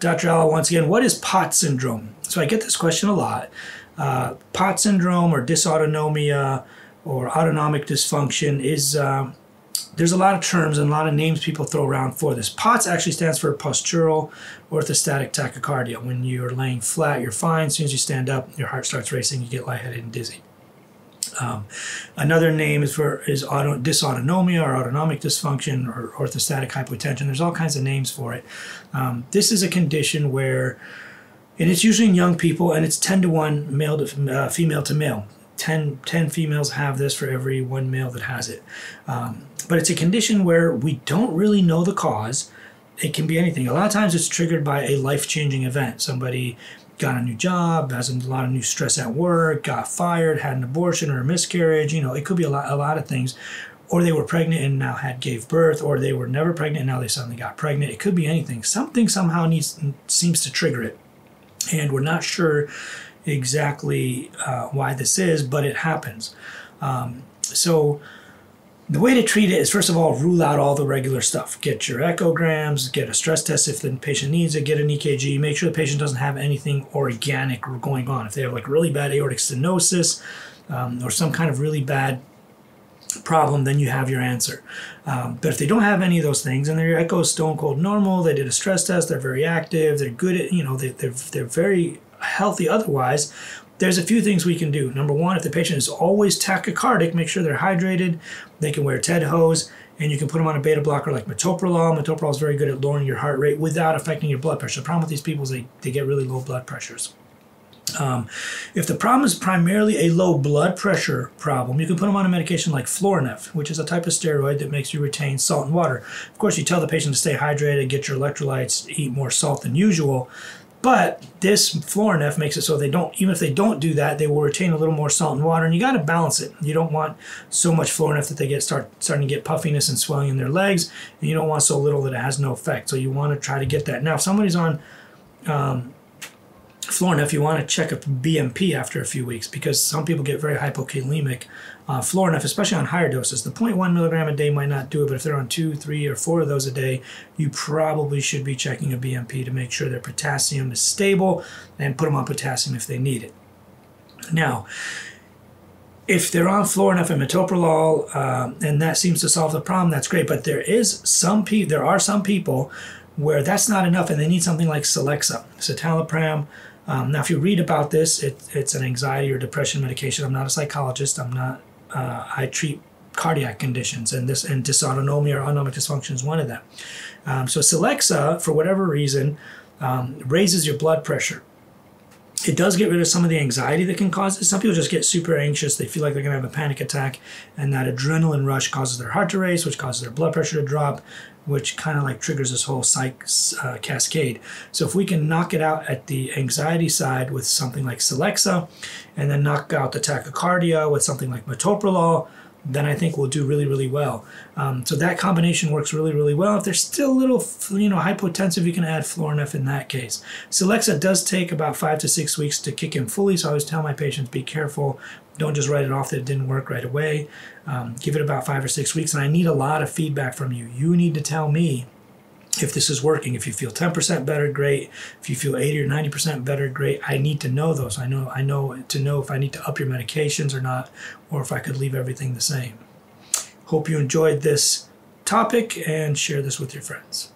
Dr. Alo, once again, what is POTS syndrome? So I get this question a lot. Uh, POTS syndrome or dysautonomia or autonomic dysfunction is uh, there's a lot of terms and a lot of names people throw around for this. POTS actually stands for postural orthostatic tachycardia. When you're laying flat, you're fine. As soon as you stand up, your heart starts racing, you get lightheaded and dizzy. Um, another name is for is auto, dysautonomia or autonomic dysfunction or orthostatic hypotension. There's all kinds of names for it. Um, this is a condition where, and it's usually in young people, and it's 10 to 1 male to uh, female to male. 10, 10 females have this for every one male that has it. Um, but it's a condition where we don't really know the cause. It can be anything. A lot of times it's triggered by a life changing event. Somebody got a new job, has a lot of new stress at work, got fired, had an abortion or a miscarriage. You know, it could be a lot, a lot of things. Or they were pregnant and now had gave birth, or they were never pregnant and now they suddenly got pregnant. It could be anything. Something somehow needs seems to trigger it, and we're not sure exactly uh, why this is, but it happens. Um, so the way to treat it is first of all rule out all the regular stuff. Get your echograms get a stress test if the patient needs it get an ekg make sure the patient doesn't have anything organic going on. If they have like really bad aortic stenosis um, or some kind of really bad problem then you have your answer. Um, but if they don't have any of those things and their echo is stone cold normal they did a stress test they're very active they're good at you know they, they're, they're very healthy otherwise there's a few things we can do. Number one, if the patient is always tachycardic, make sure they're hydrated. They can wear TED hose, and you can put them on a beta blocker like metoprolol. Metoprolol is very good at lowering your heart rate without affecting your blood pressure. The problem with these people is they, they get really low blood pressures. Um, if the problem is primarily a low blood pressure problem, you can put them on a medication like Florinef, which is a type of steroid that makes you retain salt and water. Of course, you tell the patient to stay hydrated, get your electrolytes, eat more salt than usual. But this Florinef makes it so they don't, even if they don't do that, they will retain a little more salt and water. And you got to balance it. You don't want so much Florinef that they get start starting to get puffiness and swelling in their legs, and you don't want so little that it has no effect. So you want to try to get that. Now, if somebody's on um, Florinef, you want to check a BMP after a few weeks because some people get very hypokalemic uh, Florinef, especially on higher doses. The 0.1 milligram a day might not do it, but if they're on two, three, or four of those a day, you probably should be checking a BMP to make sure their potassium is stable and put them on potassium if they need it. Now, if they're on Florinef and metoprolol, uh, and that seems to solve the problem, that's great. But there is some pe- there are some people where that's not enough, and they need something like Celexa, citalopram. Um, now, if you read about this, it, it's an anxiety or depression medication. I'm not a psychologist. I'm not uh, I treat cardiac conditions, and this and dysautonomia or autonomic dysfunction is one of them. Um, so Celexa, for whatever reason, um, raises your blood pressure. It does get rid of some of the anxiety that can cause it. Some people just get super anxious. They feel like they're going to have a panic attack, and that adrenaline rush causes their heart to race, which causes their blood pressure to drop, which kind of like triggers this whole psych uh, cascade. So if we can knock it out at the anxiety side with something like Celexa, and then knock out the tachycardia with something like metoprolol, then I think we'll do really, really well. Um, so that combination works really, really well. If they're still a little, you know, hypotensive, you can add Florinef in that case. Celexa does take about five to six weeks to kick in fully, so I always tell my patients, be careful. Don't just write it off that it didn't work right away. Um, give it about five or six weeks, and I need a lot of feedback from you. You need to tell me if this is working. If you feel 10% better, great. If you feel 80 or 90% better, great. I need to know those. I know I know to know if I need to up your medications or not, or if I could leave everything the same. Hope you enjoyed this topic and share this with your friends.